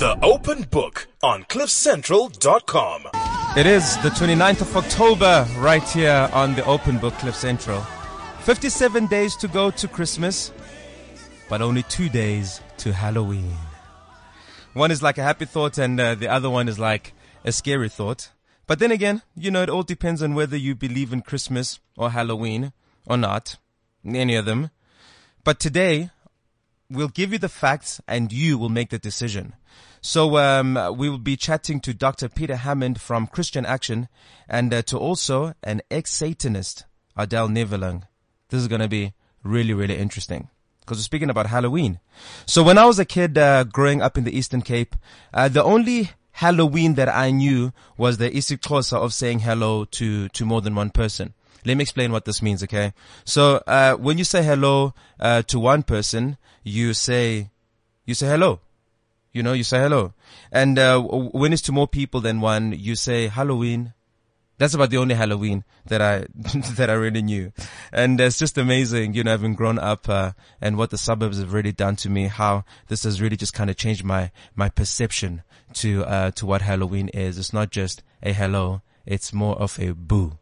The Open Book on CliffCentral.com. It is the 29th of October, right here on the Open Book Cliff Central. 57 days to go to Christmas, but only two days to Halloween. One is like a happy thought, and uh, the other one is like a scary thought. But then again, you know, it all depends on whether you believe in Christmas or Halloween or not, any of them. But today, we'll give you the facts and you will make the decision. So um, we will be chatting to Dr. Peter Hammond from Christian Action and uh, to also an ex-Satanist, Adele Neveling. This is going to be really, really interesting because we're speaking about Halloween. So when I was a kid uh, growing up in the Eastern Cape, uh, the only Halloween that I knew was the isiXhosa of saying hello to, to more than one person. Let me explain what this means, okay? So, uh, when you say hello, uh, to one person, you say, you say hello. You know, you say hello. And, uh, when it's to more people than one, you say Halloween. That's about the only Halloween that I, that I really knew. And it's just amazing, you know, having grown up, uh, and what the suburbs have really done to me, how this has really just kind of changed my, my perception to, uh, to what Halloween is. It's not just a hello. It's more of a boo.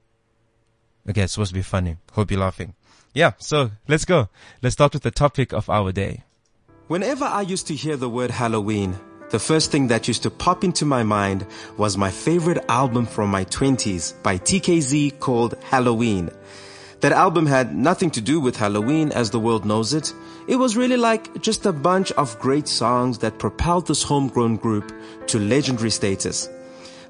Okay, it's supposed to be funny. Hope you're laughing. Yeah, so let's go. Let's start with the topic of our day. Whenever I used to hear the word Halloween, the first thing that used to pop into my mind was my favorite album from my 20s by TKZee called Halloween. That album had nothing to do with Halloween as the world knows it. It was really like just a bunch of great songs that propelled this homegrown group to legendary status.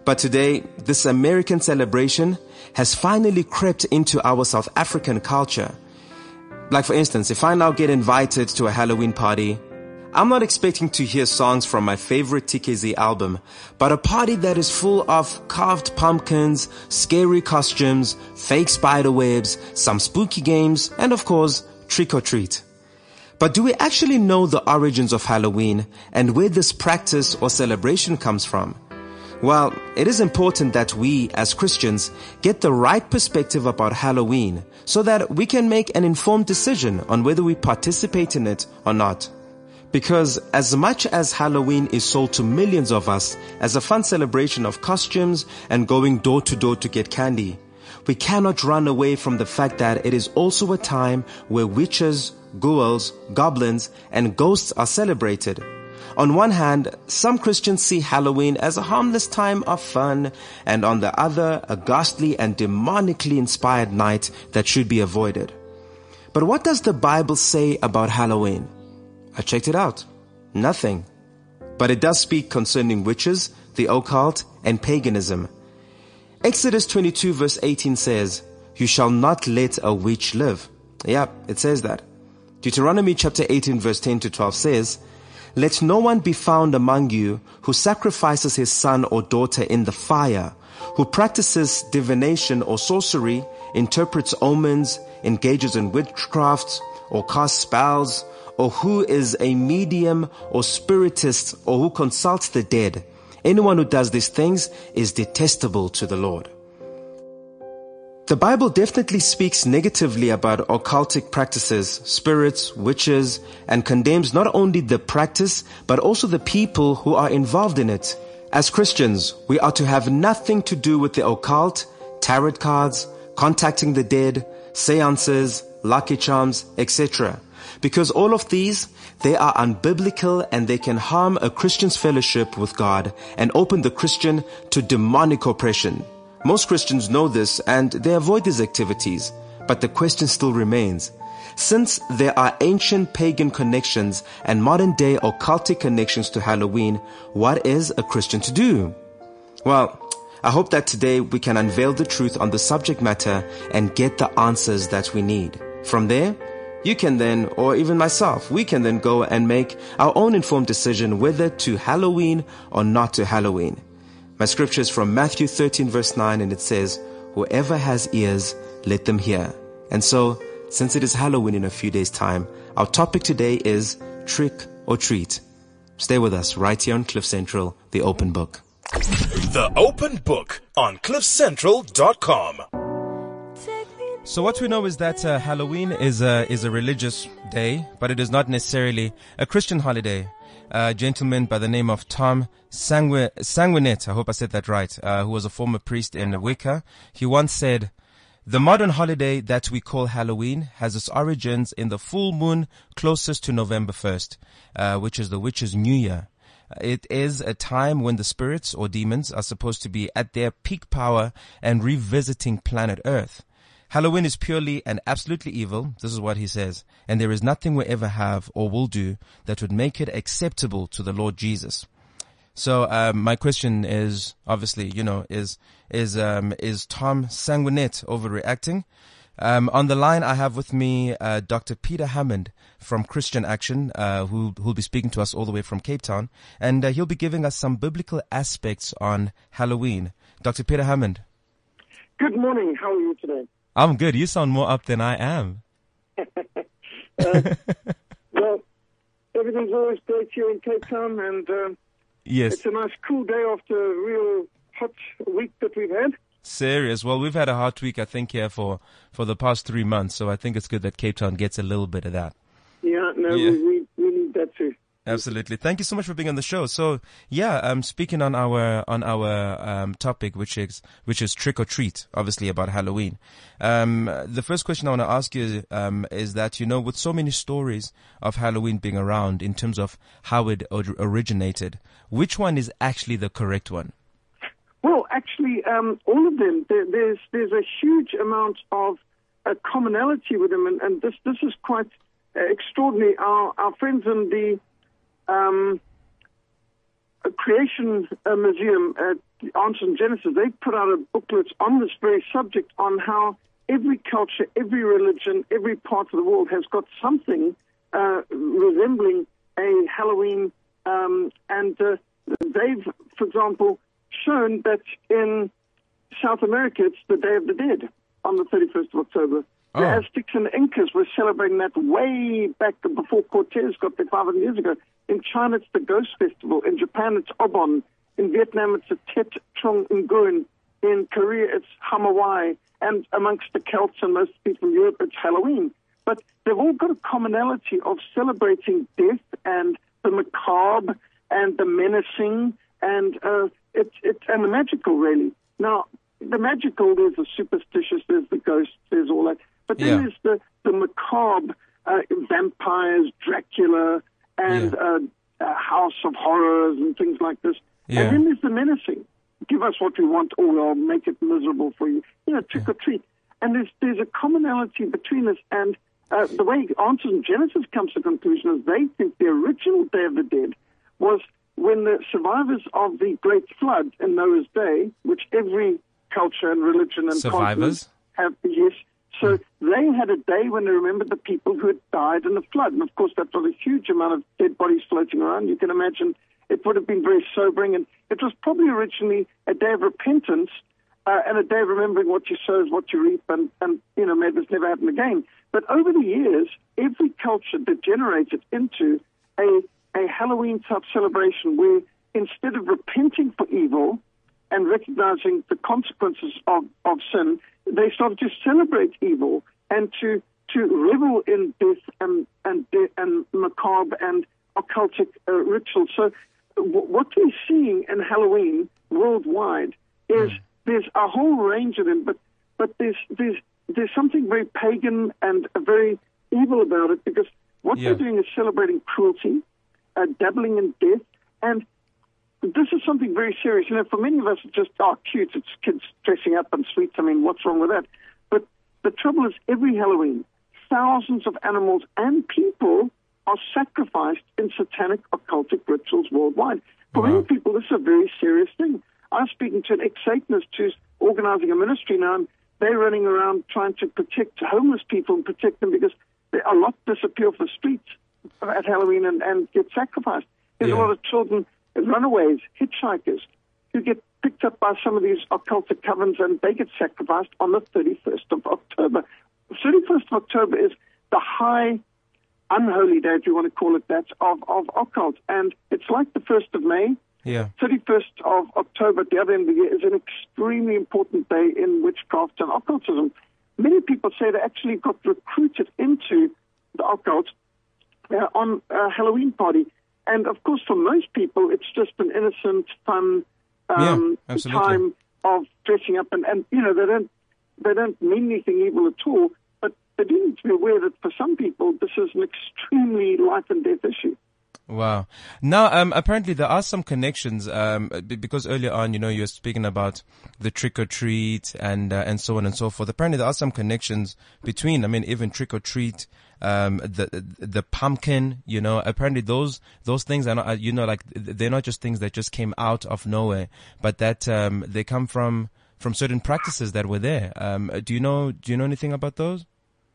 But today, this American celebration has finally crept into our South African culture. Like for instance, if I now get invited to a Halloween party, I'm not expecting to hear songs from my favorite TKZee album, but a party that is full of carved pumpkins, scary costumes, fake spider webs, some spooky games, and of course, trick or treat. But do we actually know the origins of Halloween and where this practice or celebration comes from? Well, it is important that we, as Christians, get the right perspective about Halloween so that we can make an informed decision on whether we participate in it or not. Because as much as Halloween is sold to millions of us as a fun celebration of costumes and going door to door to get candy, we cannot run away from the fact that it is also a time where witches, ghouls, goblins, and ghosts are celebrated. On one hand, some Christians see Halloween as a harmless time of fun, and on the other, a ghastly and demonically inspired night that should be avoided. But what does the Bible say about Halloween? I checked it out. Nothing. But it does speak concerning witches, the occult, and paganism. Exodus 22 verse 18 says, You shall not let a witch live. Yeah, it says that. Deuteronomy chapter 18 verse 10 to 12 says, let no one be found among you who sacrifices his son or daughter in the fire, who practices divination or sorcery, interprets omens, engages in witchcraft, or casts spells, or who is a medium or spiritist, or who consults the dead. Anyone who does these things is detestable to the Lord. The Bible definitely speaks negatively about occultic practices, spirits, witches, and condemns not only the practice, but also the people who are involved in it. As Christians, we are to have nothing to do with the occult, tarot cards, contacting the dead, seances, lucky charms, etc. Because all of these, they are unbiblical and they can harm a Christian's fellowship with God and open the Christian to demonic oppression. Most Christians know this and they avoid these activities, but the question still remains. Since there are ancient pagan connections and modern day occultic connections to Halloween, what is a Christian to do? Well, I hope that today we can unveil the truth on the subject matter and get the answers that we need. From there, you can then, or even myself, we can then go and make our own informed decision whether to Halloween or not to Halloween. My scripture is from Matthew 13 verse 9 and it says, whoever has ears, let them hear. And so, since it is Halloween in a few days time, our topic today is trick or treat. Stay with us right here on Cliff Central, the open book. The open book on cliffcentral.com. So what we know is that uh, Halloween is a is a religious day, but it is not necessarily a Christian holiday. A gentleman by the name of Tom Sangu- Sanguinet, I hope I said that right, uh, who was a former priest in Wicca. He once said, the modern holiday that we call Halloween has its origins in the full moon closest to November 1st, uh, which is the witch's new year. It is a time when the spirits or demons are supposed to be at their peak power and revisiting planet Earth. Halloween is purely and absolutely evil. This is what he says. And there is nothing we ever have or will do that would make it acceptable to the Lord Jesus. So, um, my question is obviously, you know, is, is, um, is Tom Sanguinet overreacting? Um, on the line, I have with me uh, Dr. Peter Hammond from Christian Action, uh, who who'll be speaking to us all the way from Cape Town, and uh, he'll be giving us some biblical aspects on Halloween. Dr. Peter Hammond. Good morning. How are you today? I'm good. You sound more up than I am. uh, well, everything's always great here in Cape Town, and uh, yes, it's a nice cool day after a real hot week that we've had. Serious. Well, we've had a hot week, I think, here for, for the past three months. So I think it's good that Cape Town gets a little bit of that. Yeah, no, yeah. We, we, we need that too. Absolutely. Thank you so much for being on the show. So yeah, um, speaking on our on our um, topic, which is which is trick or treat, obviously about Halloween. Um, the first question I want to ask you um, is that you know, with so many stories of Halloween being around in terms of how it originated, which one is actually the correct one? Well, actually, um, all of them. There, there's there's a huge amount of uh, commonality with them, and, and this this is quite uh, extraordinary. Our our friends in the um, Creation uh, Museum at Answers in Genesis, they put out a booklet on this very subject on how every culture, every religion, every part of the world has got something uh, resembling a Halloween, um, and uh, they've, for example, shown that in South America it's the Day of the Dead on the 31st October. The oh. Aztecs and Incas were celebrating that way back before Cortez got there 500 years ago. In China, it's the Ghost Festival. In Japan, it's Obon. In Vietnam, it's the Tet Trung Nguyen. In Korea, it's Hamawai. And amongst the Celts and most people in Europe, it's Halloween. But they've all got a commonality of celebrating death and the macabre and the menacing and uh, it's it's and the magical really. Now the magical, there's the superstitious, there's the ghosts, there's all that. But then yeah. there's the the macabre, uh, vampires, Dracula, and yeah. uh, uh, House of Horrors and things like this. Yeah. And then there's the menacing. Give us what we want, or I'll make it miserable for you. You know, trick or treat. And there's there's a commonality between us. And uh, the way Answers in Genesis comes to conclusion is they think the original Day of the Dead was when the survivors of the Great Flood in Noah's Day, which every culture and religion and survivors have, yes. So they had a day when they remembered the people who had died in the flood, and of course that was a huge amount of dead bodies floating around. You can imagine it would have been very sobering, and it was probably originally a day of repentance uh, and a day of remembering what you sow is what you reap, and, and you know may this never happen again. But over the years, every culture degenerated into a a Halloween type celebration where instead of repenting for evil and recognizing the consequences of, of sin, they started to celebrate evil and to to revel in death and and and macabre and occultic uh, rituals. So, w- what we're seeing in Halloween worldwide is mm. there's a whole range of them, but but there's there's there's something very pagan and very evil about it because what yeah. they're doing is celebrating cruelty, uh, dabbling in death. And this is something very serious. You know, for many of us, it's just, oh, cute, it's kids dressing up and sweets. I mean, what's wrong with that? But the trouble is, every Halloween, thousands of animals and people are sacrificed in satanic occultic rituals worldwide. For wow. many people, this is a very serious thing. I was speaking to an ex-Satanist who's organizing a ministry now, and they're running around trying to protect homeless people and protect them because a lot disappear off the streets at Halloween and, and get sacrificed. There's yeah. a lot of children, runaways, hitchhikers, who get picked up by some of these occultic covens and they get sacrificed on the 31st of October. The 31st of October is the high unholy day, if you want to call it that, of, of occult. And it's like the 1st of May. Yeah. 31st of October at the other end of the year is an extremely important day in witchcraft and occultism. Many people say they actually got recruited into the occult uh, on a Halloween party. And of course, for most people, it's just an innocent, fun um, Yeah, time of dressing up, and, and you know they don't they don't mean anything evil at all. But they do need to be aware that for some people, this is an extremely life and death issue. Wow. Now, um, apparently there are some connections, um, because earlier on, you know, you were speaking about the trick or treat and, uh, and so on and so forth. Apparently there are some connections between, I mean, even trick or treat, um, the, the pumpkin, you know, apparently those, those things are not, uh, you know, like they're not just things that just came out of nowhere, but that, um, they come from, from certain practices that were there. Um, do you know, do you know anything about those?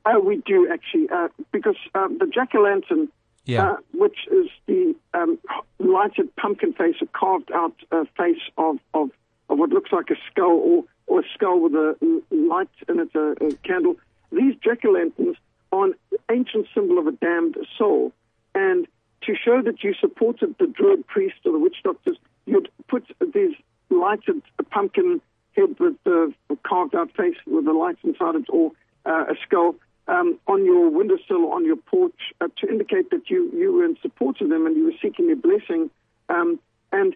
Oh, we do actually, uh, because um, the jack o' lantern, Yeah. uh, which is the um, lighted pumpkin face, a carved out uh, face of, of, of what looks like a skull or, or a skull with a light in it, a, a candle. These jack o' lanterns are an ancient symbol of a damned soul. And to show that you supported the druid priest or the witch doctors, you'd put these lighted pumpkin head with the carved out face with the lights inside it or uh, a skull um, on your windowsill or on your porch uh, to indicate that you, you were in support of them and you were seeking their blessing. Um, and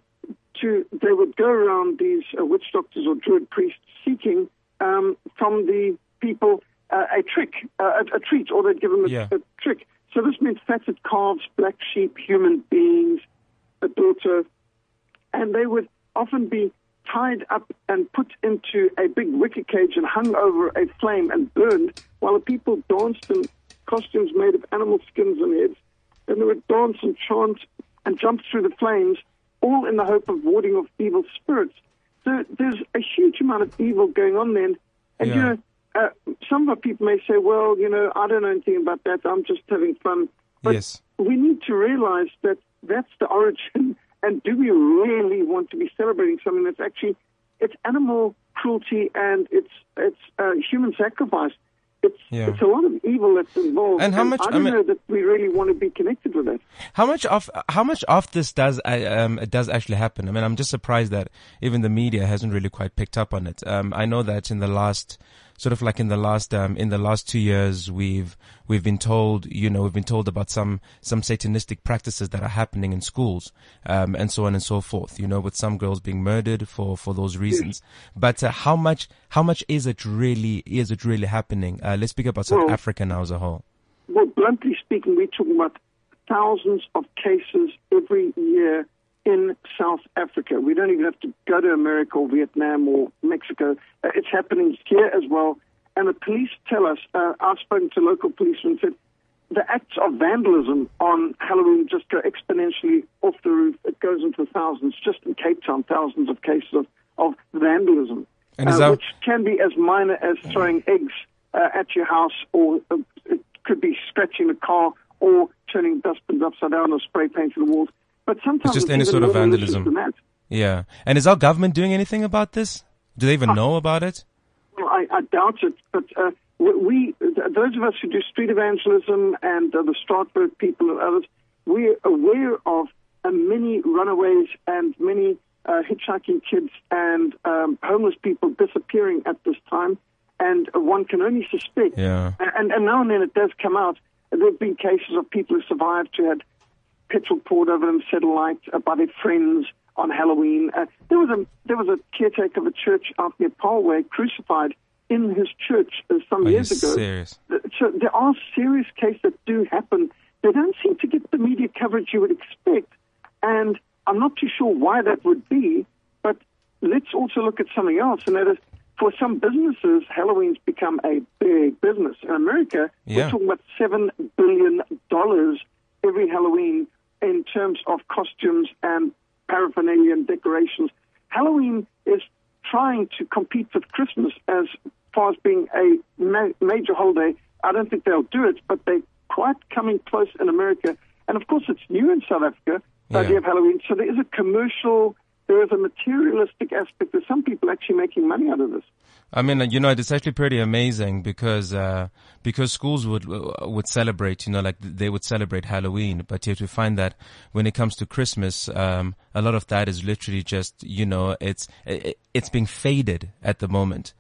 to they would go around these uh, witch doctors or druid priests seeking um, from the people uh, a trick, uh, a, a treat, or they'd give them a, Yeah. a trick. So this meant fatted calves, black sheep, human beings, a daughter, and they would often be tied up and put into a big wicker cage and hung over a flame and burned while the people danced in costumes made of animal skins and heads. And they would dance and chant and jump through the flames, all in the hope of warding off evil spirits. So there's a huge amount of evil going on then. And, you know, uh, some of our people may say, well, you know, I don't know anything about that. I'm just having fun. But Yes. we need to realize that that's the origin. And do we really want to be celebrating something that's actually it's animal cruelty and it's it's uh, human sacrifice? It's Yeah. it's a lot of evil that's involved. And how much- I I don't mean- know that we really want to be connected with that. How much of how much of this does uh, um does actually happen? I mean, I'm just surprised that even the media hasn't really quite picked up on it. Um, I know that in the last sort of like in the last um in the last two years, we've we've been told, you know, we've been told about some some satanistic practices that are happening in schools, um, and so on and so forth. You know, with some girls being murdered for for those reasons. But uh, how much how much is it really is it really happening? Uh, let's speak about South Well- Africa now as a whole. Well, bluntly speaking, we're talking about thousands of cases every year in South Africa. We don't even have to go to America or Vietnam or Mexico. Uh, it's happening here as well. And the police tell us, uh, I've spoken to local policemen said, the acts of vandalism on Halloween just go exponentially off the roof. It goes into the thousands. Just in Cape Town, thousands of cases of, of vandalism, And is uh, that- which can be as minor as throwing eggs uh, at your house, or uh, it could be scratching the car, or turning dustbins upside down, or spray painting the walls. But sometimes just any sort of vandalism. Yeah. And is our government doing anything about this? Do they even know about it? Well, I, I doubt it, but uh, we, those of us who do street evangelism and uh, the Strasbourg people and others, we're aware of uh, many runaways and many uh, hitchhiking kids and um, homeless people disappearing at this time, and uh, one can only suspect. Yeah. And, and now and then it does come out. There have been cases of people who survived who had petrol poured over them, set alight uh, by their friends on Halloween. Uh, there was a there was a caretaker of a church out near Palway crucified in his church uh, some Are years ago. serious? Uh, So there are serious cases that do happen. They don't seem to get the media coverage you would expect, and I'm not too sure why that would be. But let's also look at something else, and that is for some businesses, Halloween's become a big business. In America, Yeah. we're talking about seven billion dollars every Halloween in terms of costumes and paraphernalia and decorations. Halloween is trying to compete with Christmas as far as being a ma- major holiday. I don't think they'll do it, but they're quite coming close in America. And of course, it's new in South Africa, the Yeah. idea of Halloween. So there is a commercial, there is a materialistic aspect. There's some people actually making money out of this. I mean, you know, it's actually pretty amazing because uh, because schools would uh, would celebrate, you know, like they would celebrate Halloween, but yet we find that when it comes to Christmas, um, a lot of that is literally just, you know, it's it, it's being faded at the moment.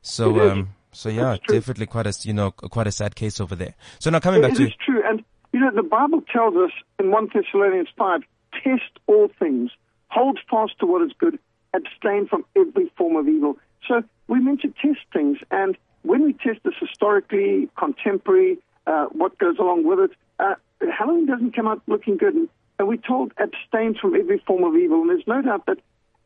So, It um, so yeah, definitely quite a you know quite a sad case over there. So now coming back It to is true. And, you know, the Bible tells us in 1 Thessalonians 5 test all things, hold fast to what is good, abstain from every form of evil. So we're meant to test things, and when we test this historically, contemporary, uh, what goes along with it, uh, Halloween doesn't come out looking good. And, and we're told abstain from every form of evil. And there's no doubt that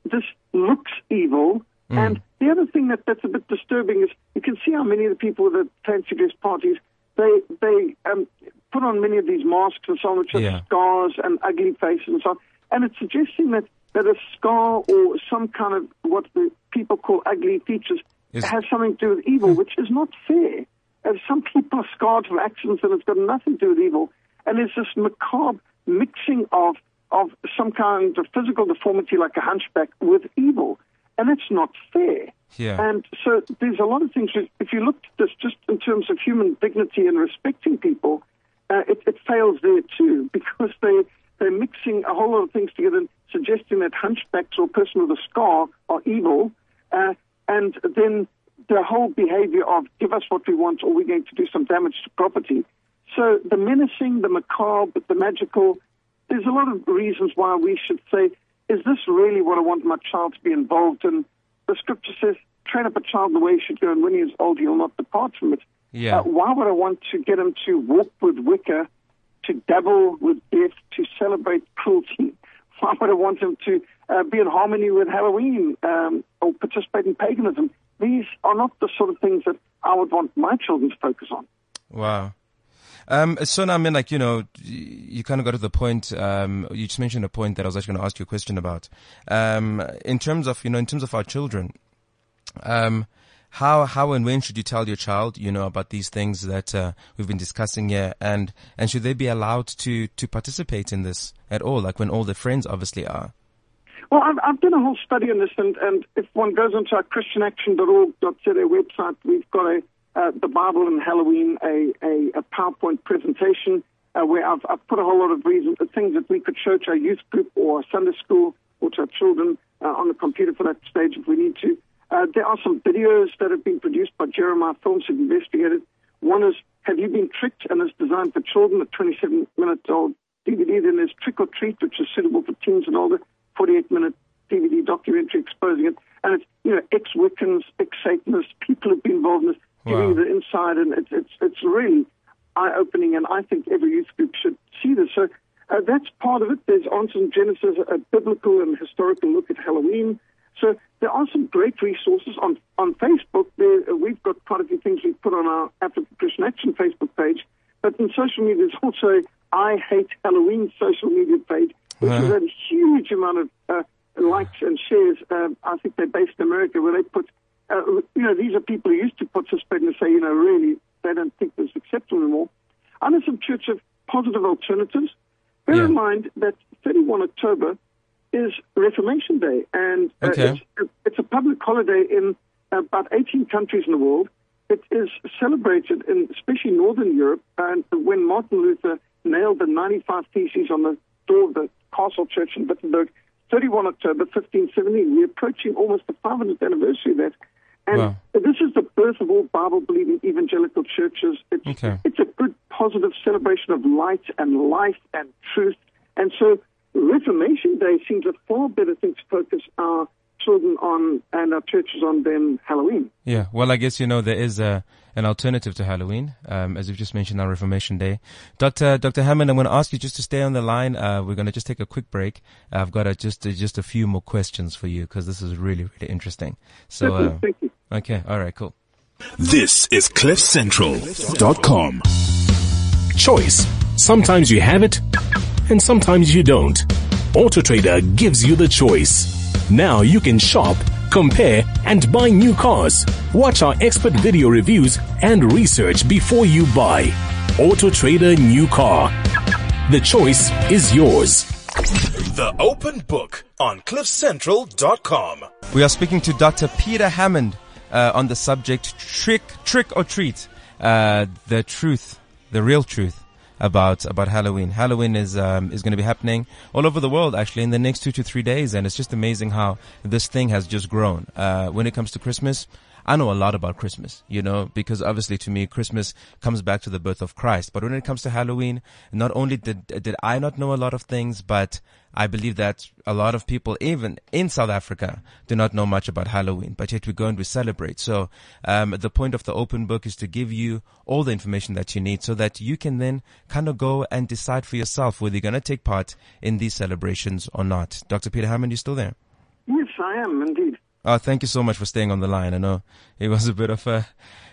this looks evil. Mm. And the other thing that, that's a bit disturbing is you can see how many of the people the fancy dress parties they they um, put on many of these masks and so on, which have Yeah. scars and ugly faces and so on. And it's suggesting that, that a scar or some kind of what the people call ugly features Is- has something to do with evil, which is not fair. As some people are scarred from accidents and it's got nothing to do with evil. And there's this macabre mixing of of some kind of physical deformity like a hunchback with evil. And it's not fair. Yeah. And so there's a lot of things. If you look at this just in terms of human dignity and respecting people, uh, it, it fails there too because they they're mixing a whole lot of things together, and suggesting that hunchbacks or a person with a scar are evil, uh, and then the whole behavior of give us what we want or we're going to do some damage to property. So the menacing, the macabre, the magical. There's a lot of reasons why we should say, is this really what I want my child to be involved in? The scripture says, train up a child the way he should go, and when he is old, he'll not depart from it. Yeah. Uh, why would I want to get him to walk with Wicca, to dabble with death, to celebrate cruelty? Why would I want him to uh, be in harmony with Halloween um, or participate in paganism? These are not the sort of things that I would want my children to focus on. Wow. Um, so now, I mean, like, you know, you kind of got to the point, um, you just mentioned a point that I was actually going to ask you a question about. Um, in terms of, you know, in terms of our children, um, how, how and when should you tell your child, you know, about these things that, uh, we've been discussing here and, and should they be allowed to, to participate in this at all? Like when all their friends obviously are. Well, I've, I've done a whole study on this, and, and if one goes onto our ChristianAction.org.za website, we've got a uh, the Bible and Halloween, a, a, a PowerPoint presentation uh, where I've, I've put a whole lot of reasons, uh, things that we could show to our youth group or Sunday school or to our children uh, on the computer for that stage if we need to. Uh, there are some videos that have been produced by Jeremiah Films who've investigated. One is Have You Been Tricked? and it's designed for children, a 27 minute old DVD. Then there's Trick or Treat, which is suitable for teens and older, 48 minute DVD documentary exposing it. And it's, you know, ex Wiccans, ex Satanists, people who've been involved in this, giving Wow. you the inside. And it's, it's, it's really eye opening. And I think every youth group should see this. So uh, that's part of it. There's in Genesis, a biblical and historical look at Halloween. So there are some great resources on on Facebook. There, we've got quite a few things we've put on our African Christian Action Facebook page. But in social media, there's also I Hate Halloween social media page, which has Uh-huh. had a huge amount of uh, likes and shares. Uh, I think they're based in America, where they put, uh, you know, these are people who used to participate and say, you know, really, they don't think this is acceptable anymore. I'm in some church of positive alternatives. Bear Yeah. in mind that 31 October is Reformation Day, and uh, Okay. it's, it's a public holiday in about 18 countries in the world. It is celebrated in especially Northern Europe, and when Martin Luther nailed the 95 Theses on the door of the Castle Church in Wittenberg, 31 October 1517, we're approaching almost the 500th anniversary of that. And Wow. this is the birth of all Bible-believing evangelical churches. It's, Okay. it's a good, positive celebration of light and life and truth. And so Reformation Day seems a far better thing to focus our children on and our churches on than Halloween. Yeah, well, I guess you know there is a, an alternative to Halloween, um, as you've just mentioned on Reformation Day. Doctor Doctor Hammond, I'm going to ask you just to stay on the line. Uh, we're going to just take a quick break. I've got a, just uh, just a few more questions for you because this is really really interesting. So, uh, Thank you. okay, all right, cool. This is CliffCentral.com. Choice. Sometimes you have it, and sometimes you don't. AutoTrader gives you the choice. Now you can shop, compare, and buy new cars. Watch our expert video reviews and research before you buy. AutoTrader New Car. The choice is yours. The Open Book on CliffCentral.com. We are speaking to Dr. Peter Hammond uh, on the subject trick, trick or treat, uh, the truth, the real truth about about Halloween. Halloween is um, is going to be happening all over the world actually in the next two to three days, and it's just amazing how this thing has just grown. Uh, when it comes to Christmas. I know a lot about Christmas, you know, because obviously to me, Christmas comes back to the birth of Christ. But when it comes to Halloween, not only did, did I not know a lot of things, but I believe that a lot of people, even in South Africa, do not know much about Halloween, but yet we go and we celebrate. So, um, the point of the open book is to give you all the information that you need so that you can then kind of go and decide for yourself whether you're going to take part in these celebrations or not. Dr. Peter Hammond, you still there? Yes, I am indeed. Oh, thank you so much for staying on the line. I know it was a bit of a,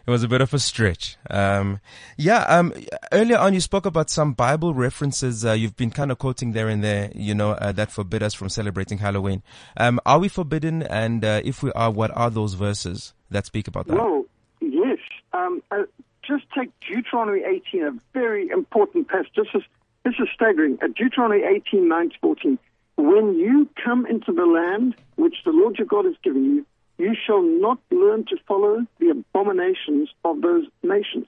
it was a bit of a stretch. Um, yeah, um, earlier on you spoke about some Bible references. Uh, you've been kind of quoting there and there, you know, uh, that forbid us from celebrating Halloween. Um, are we forbidden? And, uh, if we are, what are those verses that speak about that? Well, yes. Um, uh, just take Deuteronomy 18, a very important passage. This is, this is staggering. Uh, Deuteronomy 18, 9 to 14. When you come into the land which the Lord your God has given you, you shall not learn to follow the abominations of those nations.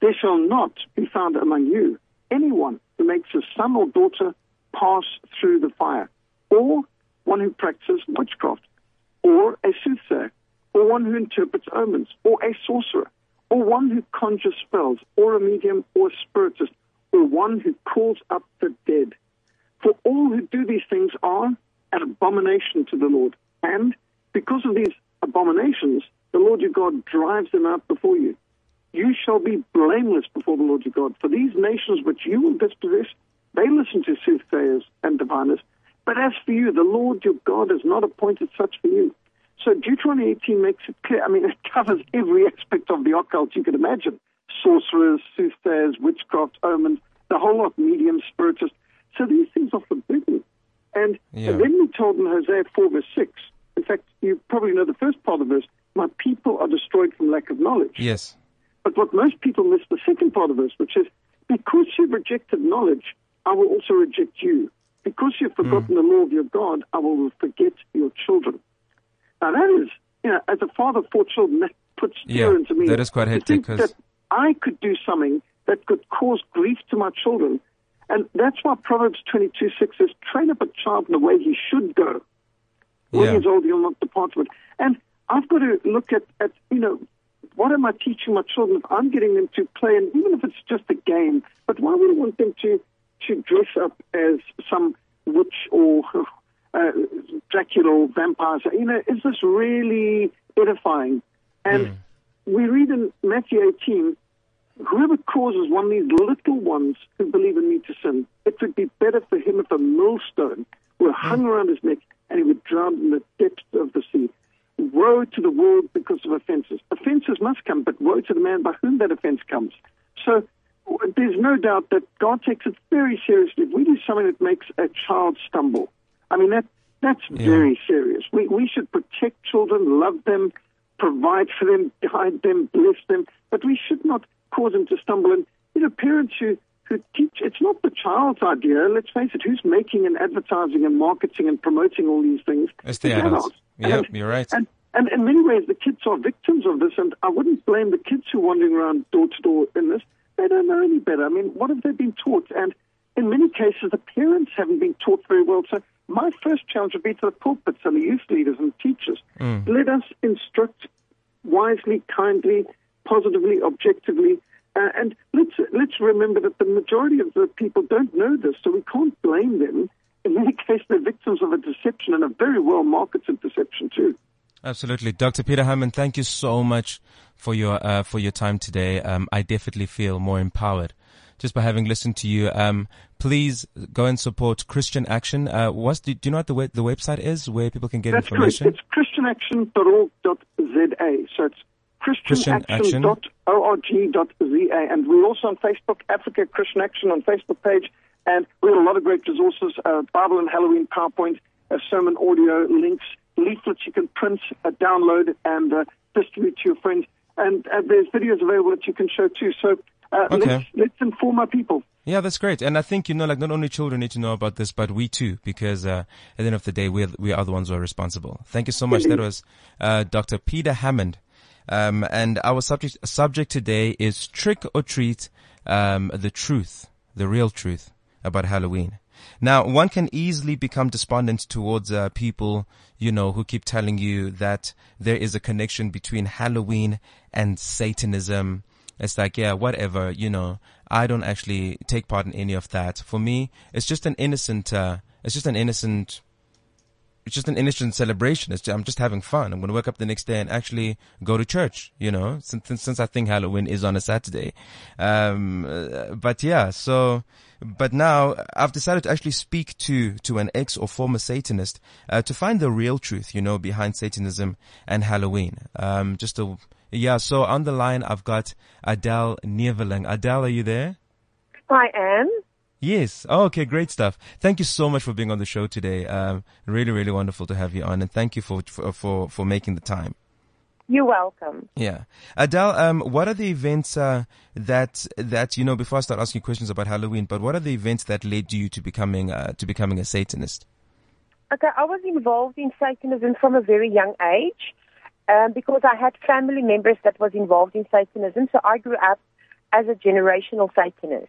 There shall not be found among you anyone who makes a son or daughter pass through the fire, or one who practices witchcraft, or a soothsayer, or one who interprets omens, or a sorcerer, or one who conjures spells, or a medium, or a spiritist, or one who calls up the dead. For all who do these things are an abomination to the Lord. And because of these abominations, the Lord your God drives them out before you. You shall be blameless before the Lord your God. For these nations which you will dispossess, they listen to soothsayers and diviners. But as for you, the Lord your God has not appointed such for you. So Deuteronomy 18 makes it clear. I mean, it covers every aspect of the occult you could imagine. Sorcerers, soothsayers, witchcraft, omens, the whole lot, mediums, spiritists. So these things are forbidden. And, Yeah. and then we're told in Hosea 4, verse 6, in fact, you probably know the first part of this, my people are destroyed from lack of knowledge. Yes. But what most people miss the second part of this, which is because you've rejected knowledge, I will also reject you. Because you've hmm. forgotten the law of your God, I will forget your children. Now that is, you know, as a father of four children, that puts fear Yeah, into me. that is quite hectic, think 'cause- that I could do something that could cause grief to my children. And that's why Proverbs 22, 6 says, train up a child in the way he should go when Yeah. he's old, he'll not depart from it. And I've got to look at, at, you know, what am I teaching my children? If I'm getting them to play, and even if it's just a game, but why would I want them to, to dress up as some witch or uh, Dracula or vampire? You know, is this really edifying? And we read in Matthew 18, whoever causes one of these little ones who believe in me to sin, it would be better for him if a millstone were hung hmm. around his neck and he would drown in the depths of the sea. Woe to the world because of offenses. Offenses must come, but woe to the man by whom that offense comes. So there's no doubt that God takes it very seriously. If we do something that makes a child stumble, I mean, that that's Yeah. very serious. We, we should protect children, love them, provide for them, guide them, bless them, but we should not cause them to stumble. And, you know, parents who, who teach, it's not the child's idea. Let's face it, who's making and advertising and marketing and promoting all these things? It's the It's adults. adults. Yep, And- you're right. And, and in many ways, the kids are victims of this, and I wouldn't blame the kids who are wandering around door to door in this. They don't know any better. I mean, what have they been taught? And in many cases, the parents haven't been taught very well. So my first challenge would be to the pulpits and the youth leaders and teachers. Mm. Let us instruct wisely, kindly, positively, objectively. Uh, and let's let's remember that the majority of the people don't know this, so we can't blame them. In many cases, they're victims of a deception and a very well marketed deception too. Absolutely, Dr. Peter Hammond. Thank you so much for your uh, for your time today. Um, I definitely feel more empowered just by having listened to you. Um, please go and support Christian Action. Uh, what's the, do you know what the we- the website is where people can get That's correct. information? It's christianaction.org.za. So it's. christianaction.org.za. And we're also on Facebook, Africa Christian Action on Facebook page. And we have a lot of great resources, uh, Bible and Halloween PowerPoint, uh, sermon audio, links, leaflets you can print, uh, download, and uh, distribute to your friends. And uh, there's videos available that you can show too. So uh, Okay. let's, let's inform our people. Yeah, that's great. And I think, you know, like not only children need to know about this, but we too, because, uh, at the end of the day, we we are the ones who are responsible. Thank you so much. That was, uh, Dr. Peter Hammond. Um, and our subject, subject today is trick or treat, um, the truth, the real truth about Halloween. Now, one can easily become despondent towards uh, people, you know, who keep telling you that there is a connection between Halloween and Satanism. It's like, yeah, whatever, you know, I don't actually take part in any of that. For me, it's just an innocent, uh, it's just an innocent it's just an innocent celebration. Just, I'm just having fun. I'm going to wake up the next day and actually go to church, you know, since, since I think Halloween is on a Saturday. Um, uh, but yeah, so, but now I've decided to actually speak to, to an ex or former Satanist, uh, to find the real truth, you know, behind Satanism and Halloween. Um, just a, yeah, so on the line I've got Adele Neveling. Adele, are you there? I am. Yes. Oh, okay. Great stuff. Thank you so much for being on the show today. Um, really, really wonderful to have you on, and thank you for for for, for making the time. You're welcome. Yeah, Adele. Um, what are the events uh, that that you know? Before I start asking questions about Halloween, but what are the events that led you to becoming uh, to becoming a Satanist? Okay, I was involved in Satanism from a very young age um, because I had family members that was involved in Satanism. So I grew up as a generational Satanist.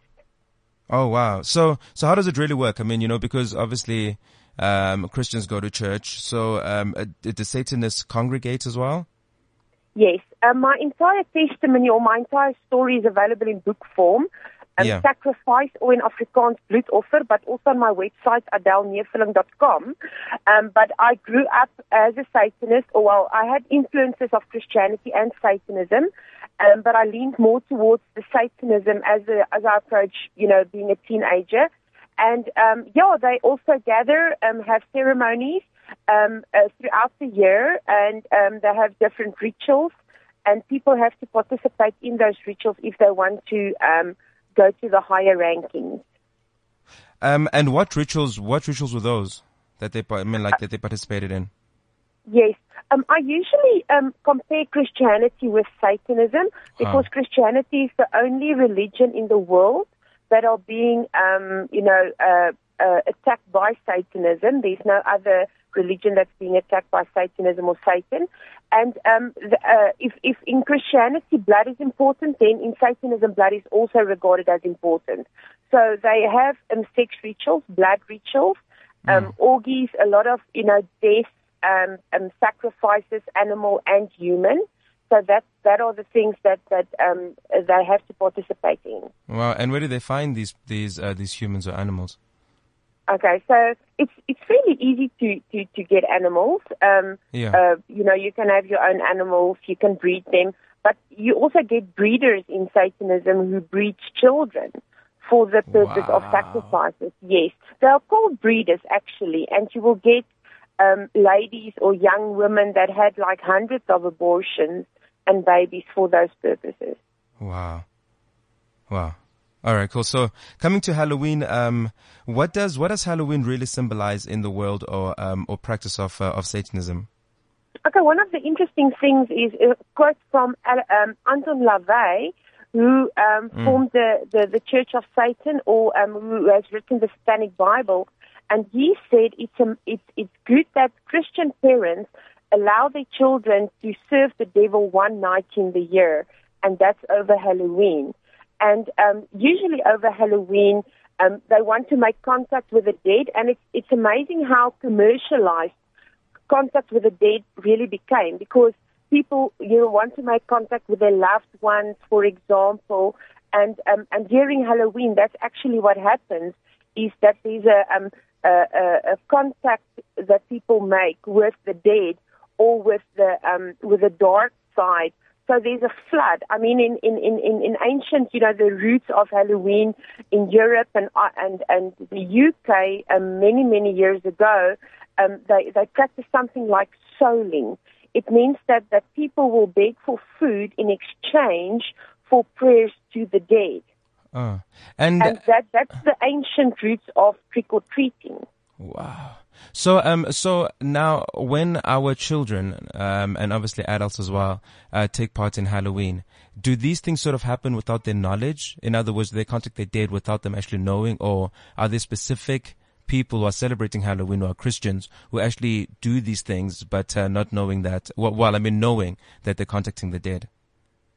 Oh wow! So so how does it really work? I mean, you know, because obviously um, Christians go to church. So um, uh, did the Satanists congregate as well? Yes, uh, my entire testimony or my entire story is available in book form. Um, Yeah. Sacrifice or in Afrikaans bloedoffer, but also on my website adeleneveling.com. Um, but I grew up as a Satanist, or well, I had influences of Christianity and Satanism, um, but I leaned more towards the Satanism as a, as I approached, you know, being a teenager. And um, yeah, they also gather, um, have ceremonies um, uh, throughout the year, and um, they have different rituals. And people have to participate in those rituals if they want to um, go to the higher rankings. Um, and what rituals? What rituals were those that they? I mean, like that they participated in? Yes. Um, I usually um, compare Christianity with Satanism because Christianity is the only religion in the world that are being, um, you know, uh, uh, attacked by Satanism. There's no other religion that's being attacked by Satanism or Satan. And um, the, uh, if, if in Christianity blood is important, then in Satanism blood is also regarded as important. So they have um, sex rituals, blood rituals, um, orgies, a lot of you know deaths, um, um, sacrifices, animal and human. So that that are the things that that um, they have to participate in. Wow! And where do they find these these uh, these humans or animals? Okay, so it's it's fairly easy to to, to get animals. Um, Yeah. uh, you know, you can have your own animals, you can breed them, but you also get breeders in Satanism who breed children for the purpose of sacrifices. Yes, they are called breeders actually, and you will get um, ladies or young women that had like hundreds of abortions and babies for those purposes. Wow. Wow. All right, cool. So coming to Halloween, um, what does what does Halloween really symbolize in the world or um, or practice of uh, of Satanism? Okay, one of the interesting things is a quote from um, Anton LaVey, who um, formed the, the, the Church of Satan, or um, who has written the Satanic Bible, and he said it's um, it's it's good that Christian parents allow their children to serve the devil one night in the year, and that's over Halloween. And um, usually over Halloween, um, they want to make contact with the dead, and it's it's amazing how commercialized contact with the dead really became because people you know want to make contact with their loved ones, for example, and um, and during Halloween, that's actually what happens is that there's a um, a, a contact that people make with the dead or with the um, with the dark side. So there's a flood. I mean, in, in, in, in ancient, you know, the roots of Halloween in Europe and uh, and and the UK um, many many years ago, um, they they practiced something like souling. It means that that people will beg for food in exchange for prayers to the dead, Uh, and, and that that's the ancient roots of trick or treating. wow. So um so now when our children um and obviously adults as well uh, take part in Halloween, do these things sort of happen without their knowledge? In other words, do they contact their dead without them actually knowing, or are there specific people who are celebrating Halloween who are Christians who actually do these things but uh, not knowing that? Well, well, I mean knowing that they're contacting the dead.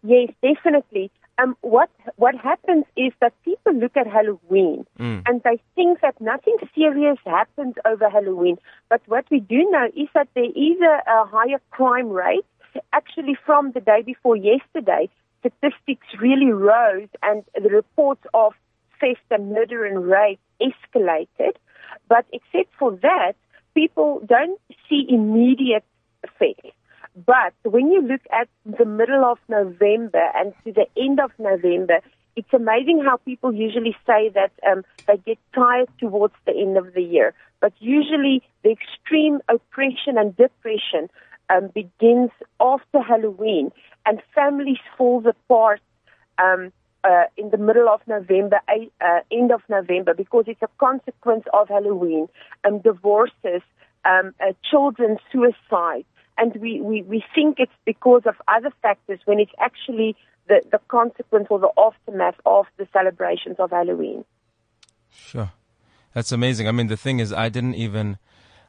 Yes, definitely. Um, what what happens is that people look at Halloween and they think that nothing serious happens over Halloween. But what we do know is that there is a, a higher crime rate. Actually, from the day before yesterday, statistics really rose, and the reports of theft and murder and rape escalated. But except for that, people don't see immediate effects. But when you look at the middle of November and to the end of November, it's amazing how people usually say that um, they get tired towards the end of the year. But usually the extreme oppression and depression um, begins after Halloween, and families fall apart um, uh, in the middle of November, uh, end of November, because it's a consequence of Halloween, um, divorces, um, uh, children suicide, and we, we, we think it's because of other factors when it's actually the, the consequence or the aftermath of the celebrations of Halloween. Sure. That's amazing. I mean, the thing is, I didn't even,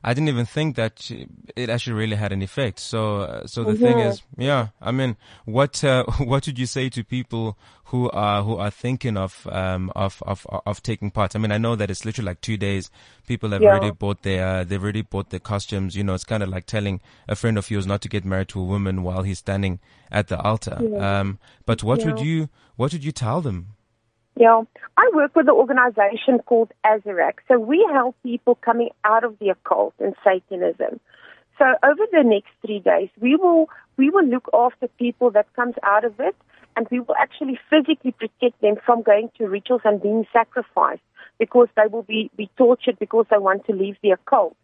I didn't even think that it actually really had an effect. So, uh, so the thing is, yeah, I mean, what, uh, what would you say to people who are, who are thinking of, um, of, of, of taking part? I mean, I know that it's literally like two days. People have Yeah. already bought their, uh, they've already bought their costumes. You know, it's kind of like telling a friend of yours not to get married to a woman while he's standing at the altar. Um, but what would you, what would you tell them? Yeah, I work with an organization called Azarac. So we help people coming out of the occult and Satanism. So over the next three days, we will we will look after people that comes out of it, and we will actually physically protect them from going to rituals and being sacrificed because they will be, be tortured because they want to leave the occult.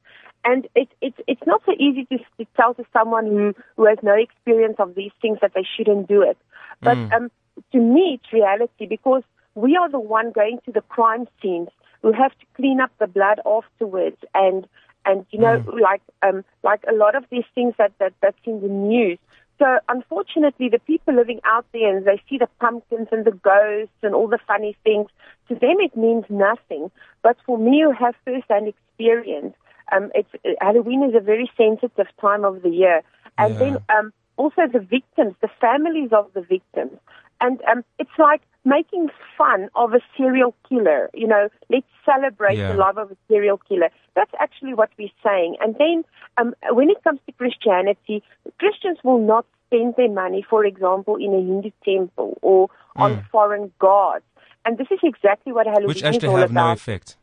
And it, it's it's not so easy to, to tell to someone who, who has no experience of these things that they shouldn't do it. But um, to me, it's reality because we are the one going to the crime scenes. Who have to clean up the blood afterwards and and you know like um like a lot of these things that, that that's in the news. So unfortunately the people living out there and they see the pumpkins and the ghosts and all the funny things. To them it means nothing. But for me who have first hand experience um it's halloween is a very sensitive time of the year. And Yeah. then um also the victims the families of the victims. And um, it's like making fun of a serial killer. You know, let's celebrate Yeah. the love of a serial killer. That's actually what we're saying. And then um, when it comes to Christianity, Christians will not spend their money, for example, in a Hindu temple or on foreign gods. And this is exactly what Halloween Which is actually all have about. no effect.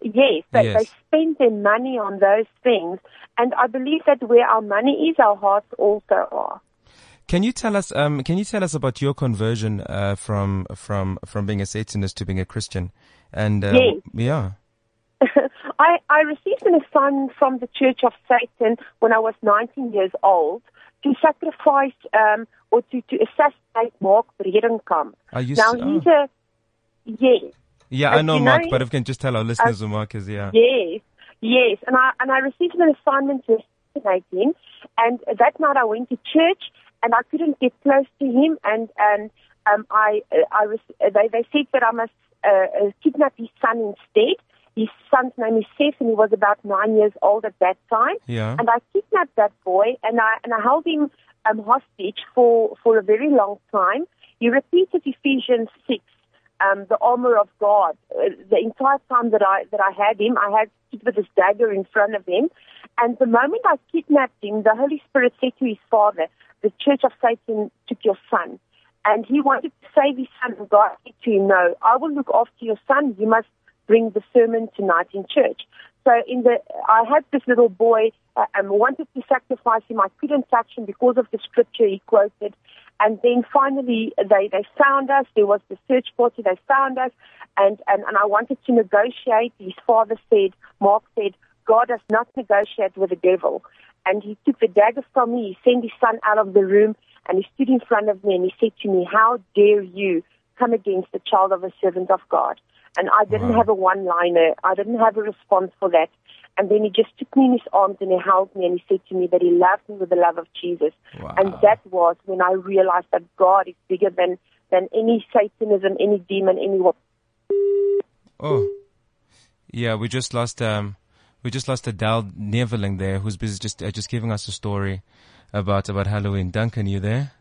Yes, they, Yes. they spend their money on those things. And I believe that where our money is, our hearts also are. Can you tell us? Um, can you tell us about your conversion uh, from from from being a Satanist to being a Christian? And uh, Yes. yeah, I, I received an assignment from the Church of Satan when I was 19 years old to sacrifice um, or to, to assassinate Mark Bredenkamp. are you? Now, s- he's oh. a, yes, yeah, I uh, know Mark, know- but if you can just tell our listeners who Mark is, yeah. Yes, yes, and I and I received an assignment to assassinate him, and that night I went to church, and I couldn't get close to him, and and um, I I was they they said that I must uh, uh, kidnap his son instead. His son's name is Seth, and he was about nine years old at that time. Yeah. And I kidnapped that boy, and I and I held him um, hostage for for a very long time. He repeated Ephesians six um, the armor of God. Uh, the entire time that I that I had him, I had stood with this dagger in front of him. And the moment I kidnapped him, the Holy Spirit said to his father, "The Church of Satan took your son." And he wanted to save his son, and God said to him, "No, I will look after your son. You must bring the sermon tonight in church." So in the, I had this little boy uh, and wanted to sacrifice him. I couldn't touch him because of the scripture he quoted. And then finally, they, they found us. There was the search party. They found us, and, and, and I wanted to negotiate. His father said, Mark said, God does not negotiate with the devil. And he took the dagger from me. He sent his son out of the room, and he stood in front of me, and he said to me, How dare you come against the child of a servant of God? And I didn't Wow. have a one-liner. I didn't have a response for that. And then he just took me in his arms and he held me and he said to me that he loved me with the love of Jesus. Wow. And that was when I realized that God is bigger than, than any Satanism, any demon, any what. Oh, yeah. We just lost. Um, we just lost Adele Neveling there, who's busy just uh, just giving us a story about about Halloween. Duncan, you there?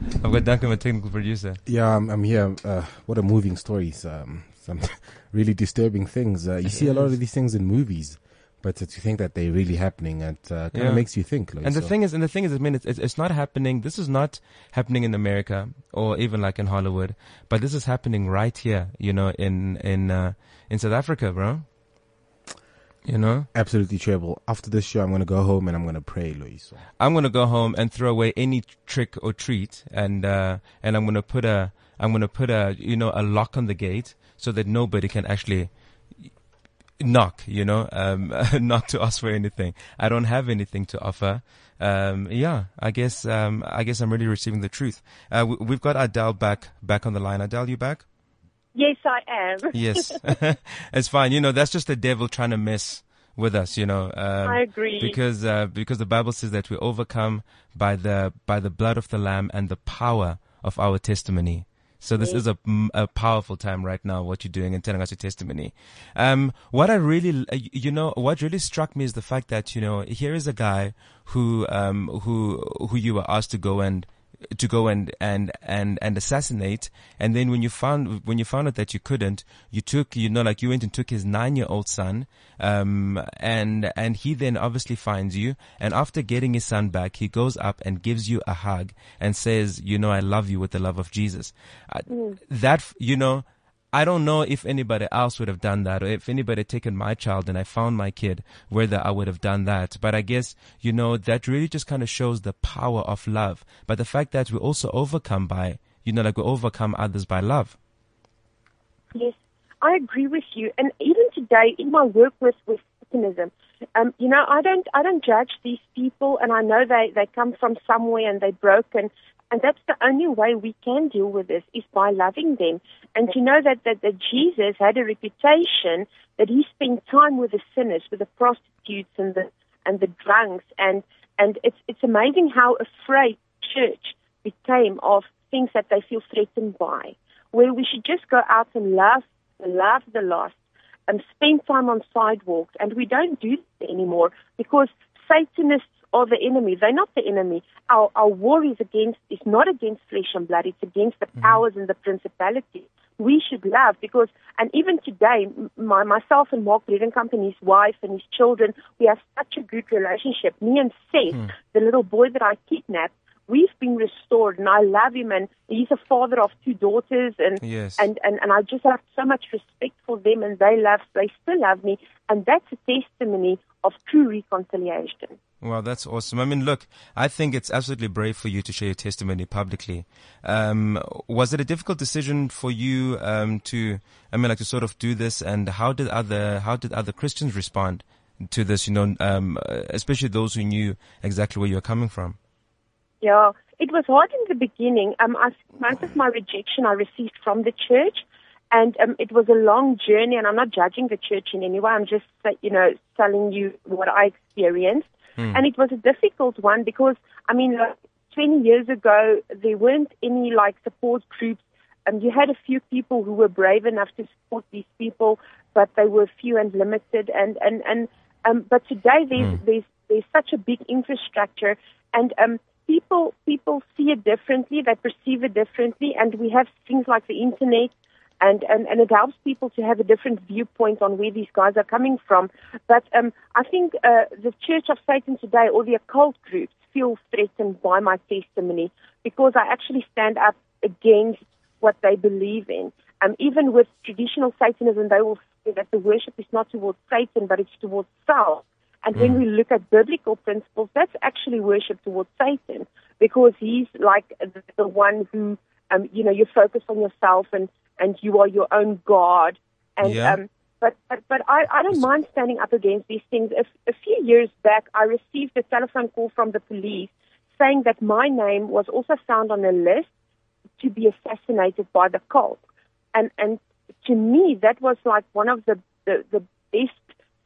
I've got Duncan, my technical producer. Yeah, I'm, I'm here. Uh, what a moving story! Um, some really disturbing things. Uh, you see a lot of these things in movies, but to think that they're really happening, it uh, kind of Yeah. makes you think. Like, And the so. thing is, and the thing is, I mean, it's, it's, it's not happening. This is not happening in America or even like in Hollywood, but this is happening right here, you know, in, in, uh, in South Africa, bro. You know, absolutely terrible. After this show, I'm going to go home and I'm going to pray, Loyiso. I'm gonna go home and throw away any trick or treat, and uh, and I'm gonna put a I'm gonna put a you know a lock on the gate so that nobody can actually knock. You know, um, knock to ask for anything. I don't have anything to offer. Um, yeah, I guess um, I guess I'm really receiving the truth. Uh, we, we've got Adele back back on the line. Adele, you back? Yes, I am. Yes, it's fine. You know, that's just the devil trying to mess with us. You know, um, I agree. because uh, because the Bible says that we overcome by the by the blood of the Lamb and the power of our testimony. So this is a, a powerful time right now. What you're doing and telling us your testimony. Um, what I really, you know, what really struck me is the fact that you know here is a guy who um who who you were asked to go and to go and, and, and, and assassinate. And then when you found, when you found out that you couldn't, you took, you know, like you went and took his nine year old son. Um, and, and he then obviously finds you. And after getting his son back, he goes up and gives you a hug and says, you know, I love you with the love of Jesus. Uh, That, you know, I don't know if anybody else would have done that or if anybody had taken my child and I found my kid, whether I would have done that. But I guess, you know, that really just kind of shows the power of love. But the fact that we also overcome by, you know, like we overcome others by love. Yes, I agree with you. And even today, in my work with with Satanism, um, you know, I don't I don't judge these people, and I know they they come from somewhere and they're broken, and that's the only way we can deal with this is by loving them. And you know that that, that Jesus had a reputation that he spent time with the sinners, with the prostitutes and the and the drunks, and and it's it's amazing how afraid church became of things that they feel threatened by where we should just go out and love, love the lost, and spend time on sidewalks. And we don't do that anymore because Satanists are the enemy. They're not the enemy. Our, our war is against, is not against flesh and blood. It's against the mm-hmm. powers and the principalities. We should love because, and even today, my, myself and Mark Bredenkamp's wife and his children, we have such a good relationship. Me and Seth, mm. the little boy that I kidnapped, we've been restored and I love him and he's a father of two daughters and Yes. and, and and I just have so much respect for them and they love they still love me and that's a testimony of true reconciliation. Well, that's awesome. I mean, look, I think it's absolutely brave for you to share your testimony publicly. Um, was it a difficult decision for you um, to, I mean, like to sort of do this? And how did other how did other Christians respond to this? You know, um, especially those who knew exactly where you were coming from. Yeah, it was hard in the beginning. Um, I, most of my rejection I received from the church, and um, it was a long journey. And I'm not judging the church in any way. I'm just, you know, telling you what I experienced. And it was a difficult one because, I mean, like 20 years ago, there weren't any like support groups. Um, you had a few people who were brave enough to support these people, but they were few and limited. And and and um, but today there's there's there's such a big infrastructure, and um, people people see it differently, they perceive it differently, and we have things like the internet. And, and, and it helps people to have a different viewpoint on where these guys are coming from. But um, I think uh, the Church of Satan today, or the occult groups, feel threatened by my testimony because I actually stand up against what they believe in. Um, even with traditional Satanism, they will say that the worship is not towards Satan, but it's towards self. And when we look at biblical principles, that's actually worship towards Satan because he's like the, the one who, um, you know, you focus on yourself and, and you are your own God. And, Yeah. um, but, but, but I, I don't mind standing up against these things. A, a few years back, I received a telephone call from the police saying that my name was also found on a list to be assassinated by the cult. And and to me that was like one of the the, the best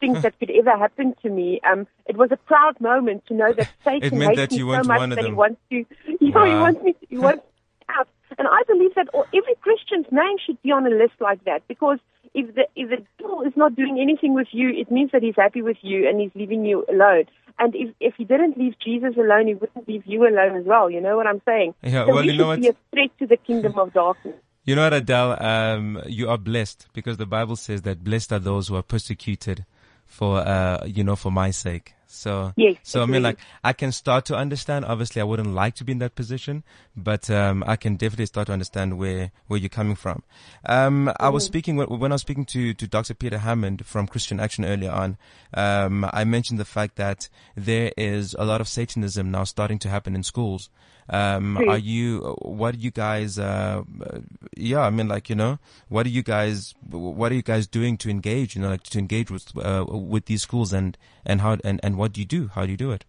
things that could ever happen to me. Um it was a proud moment to know that Satan hates me so much that he wants to you know, he wants me to, he wants out. And I believe that all, every Christian's name should be on a list like that because if the if the devil is not doing anything with you, it means that he's happy with you and he's leaving you alone. And if if he didn't leave Jesus alone, he wouldn't leave you alone as well. You know what I'm saying? Yeah, so well, we you know be a threat to the kingdom of darkness. You know what, Adele? Um, you are blessed because the Bible says that blessed are those who are persecuted for, uh, you know, for my sake. So, Yes, so I mean, like, I can start to understand. Obviously, I wouldn't like to be in that position, but um, I can definitely start to understand where where you're coming from. Um, I was speaking when, when I was speaking to to Dr. Peter Hammond from Christian Action earlier on. Um, I mentioned the fact that there is a lot of Satanism now starting to happen in schools. Um, are you? What are you guys? Uh, uh, yeah, I mean, like you know, what are you guys? What are you guys doing to engage? You know, like to engage with uh, with these schools and and how and and what do you do? How do you do it?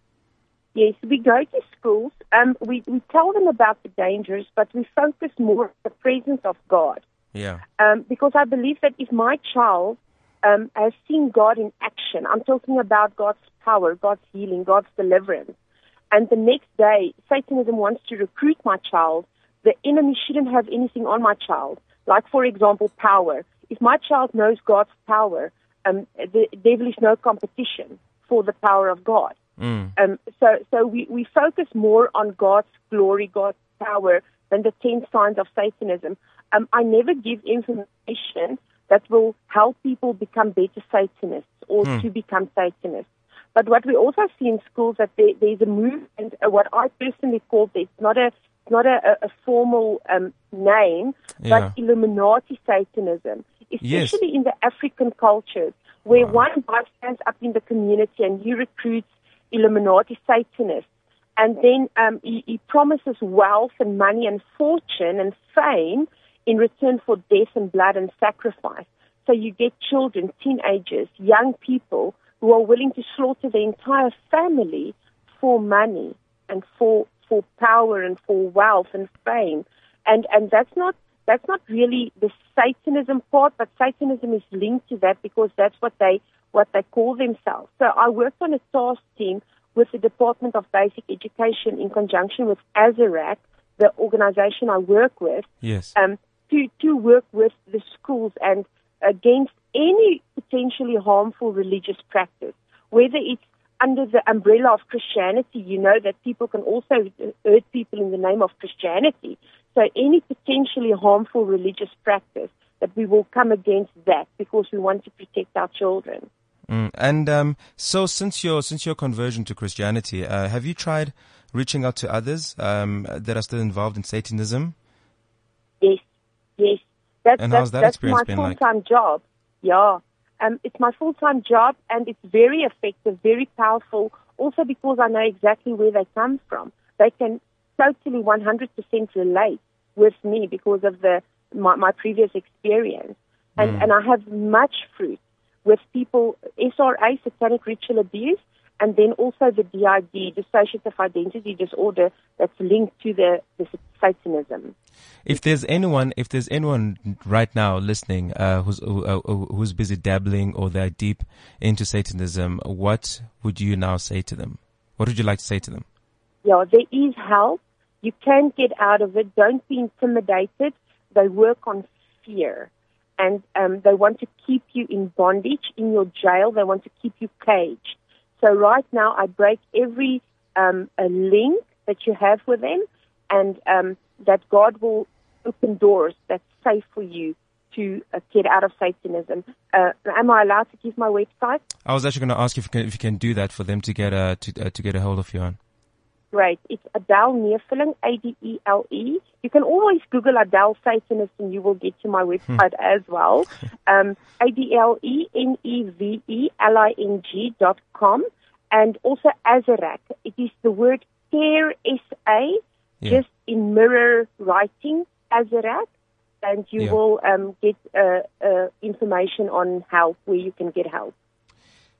Yes, we go to schools. Um, we we tell them about the dangers, but we focus more on the presence of God. Yeah. um, because I believe that if my child um, has seen God in action, I'm talking about God's power, God's healing, God's deliverance, and the next day Satanism wants to recruit my child, the enemy shouldn't have anything on my child. Like, for example, power. If my child knows God's power, um, the devil is no competition for the power of God. Mm. Um, so so we, we focus more on God's glory, God's power, than the 10 signs of Satanism. Um, I never give information that will help people become better Satanists or to become Satanists. But what we also see in schools that there, there's a movement, uh, what I personally call this, not a it's not a, a, formal um, name, Yeah. but Illuminati Satanism, Yes. especially in the African cultures, where one guy stands up in the community and he recruits Illuminati Satanists. And then um, he, he promises wealth and money and fortune and fame in return for death and blood and sacrifice. So you get children, teenagers, young people who are willing to slaughter their entire family for money and for for power and for wealth and fame. And and that's not that's not really the Satanism part, but Satanism is linked to that because that's what they what they call themselves. So I worked on a task team with the Department of Basic Education in conjunction with Azarac, the organization I work with, Yes. um, to, to work with the schools and against any potentially harmful religious practice, whether it's under the umbrella of Christianity, you know that people can also hurt people in the name of Christianity. So any potentially harmful religious practice, that we will come against that because we want to protect our children. Mm. And um, so, since your since your conversion to Christianity, uh, have you tried reaching out to others um, that are still involved in Satanism? Yes, yes. That's, And that's, how's that that's experience my been like? full-time job. Yeah. Um, it's my full-time job and it's very effective, very powerful, also because I know exactly where they come from. They can totally 100% relate with me because of the my, my previous experience. And, Mm. and I have much fruit with people, SRA, satanic ritual abuse, and then also the DID, dissociative identity disorder, that's linked to the, the Satanism. If there's anyone, if there's anyone right now listening uh, who's uh, who's busy dabbling or they're deep into Satanism, what would you now say to them? What would you like to say to them? Yeah, there is help. You can get out of it. Don't be intimidated. They work on fear. And um, they want to keep you in bondage, in your jail. They want to keep you caged. So right now, I break every um, a link that you have with them, and um, that God will open doors that's safe for you to uh, get out of Satanism. Uh, am I allowed to give my website? I was actually going to ask if you can, if you can do that for them to get a to uh, to get a hold of you on. Great. It's Adele Neveling, A-D-E-L-E. You can always Google Adele Satanist and you will get to my website as well. Um, A-D-L-E-N-E-V-E-L-I-N-G dot com. And also Azarac. It is the word care, S-A, Yeah. just in mirror writing, Azarac. And you Yeah. will um, get uh, uh, information on help, where you can get help.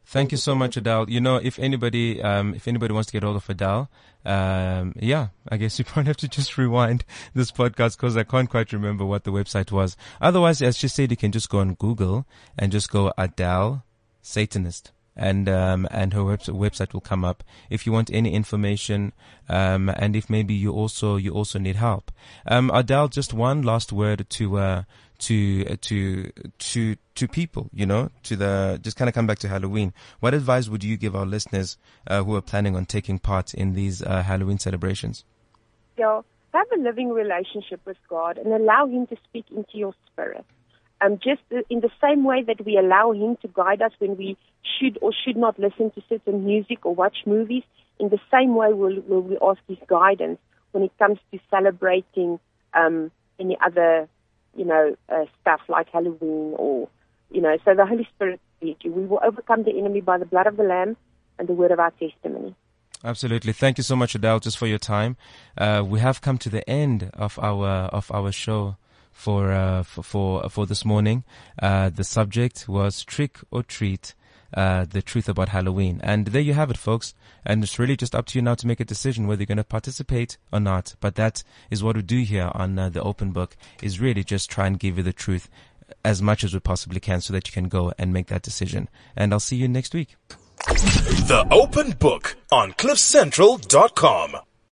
Thank you so much, Adele. You know, if anybody, um, if anybody wants to get hold of Adele, um, yeah, I guess you probably have to just rewind this podcast because I can't quite remember what the website was. Otherwise, as she said, you can just go on Google and just go Adele Satanist. And um, and her web- website will come up if you want any information, um, and if maybe you also you also need help. Um, Adele, just one last word to uh, to uh, to to to people, you know, to the just kind of come back to Halloween. What advice would you give our listeners uh, who are planning on taking part in these uh, Halloween celebrations? Yeah, have a living relationship with God and allow Him to speak into your spirit. Um, just in the same way that we allow Him to guide us when we should or should not listen to certain music or watch movies, in the same way will will we ask His guidance when it comes to celebrating um, any other, you know, uh, stuff like Halloween or, you know, so the Holy Spirit leads you. We will overcome the enemy by the blood of the Lamb and the word of our testimony. Absolutely. Thank you so much, Adele, just for your time. Uh, we have come to the end of our of our show for uh, for, for for this morning. Uh, the subject was trick or treat. Uh, the truth about Halloween. And there you have it, folks. And it's really just up to you now to make a decision whether you're going to participate or not. But that is what we do here on uh, the open book is really just try and give you the truth as much as we possibly can so that you can go and make that decision. And I'll see you next week. The Open Book on CliffCentral.com.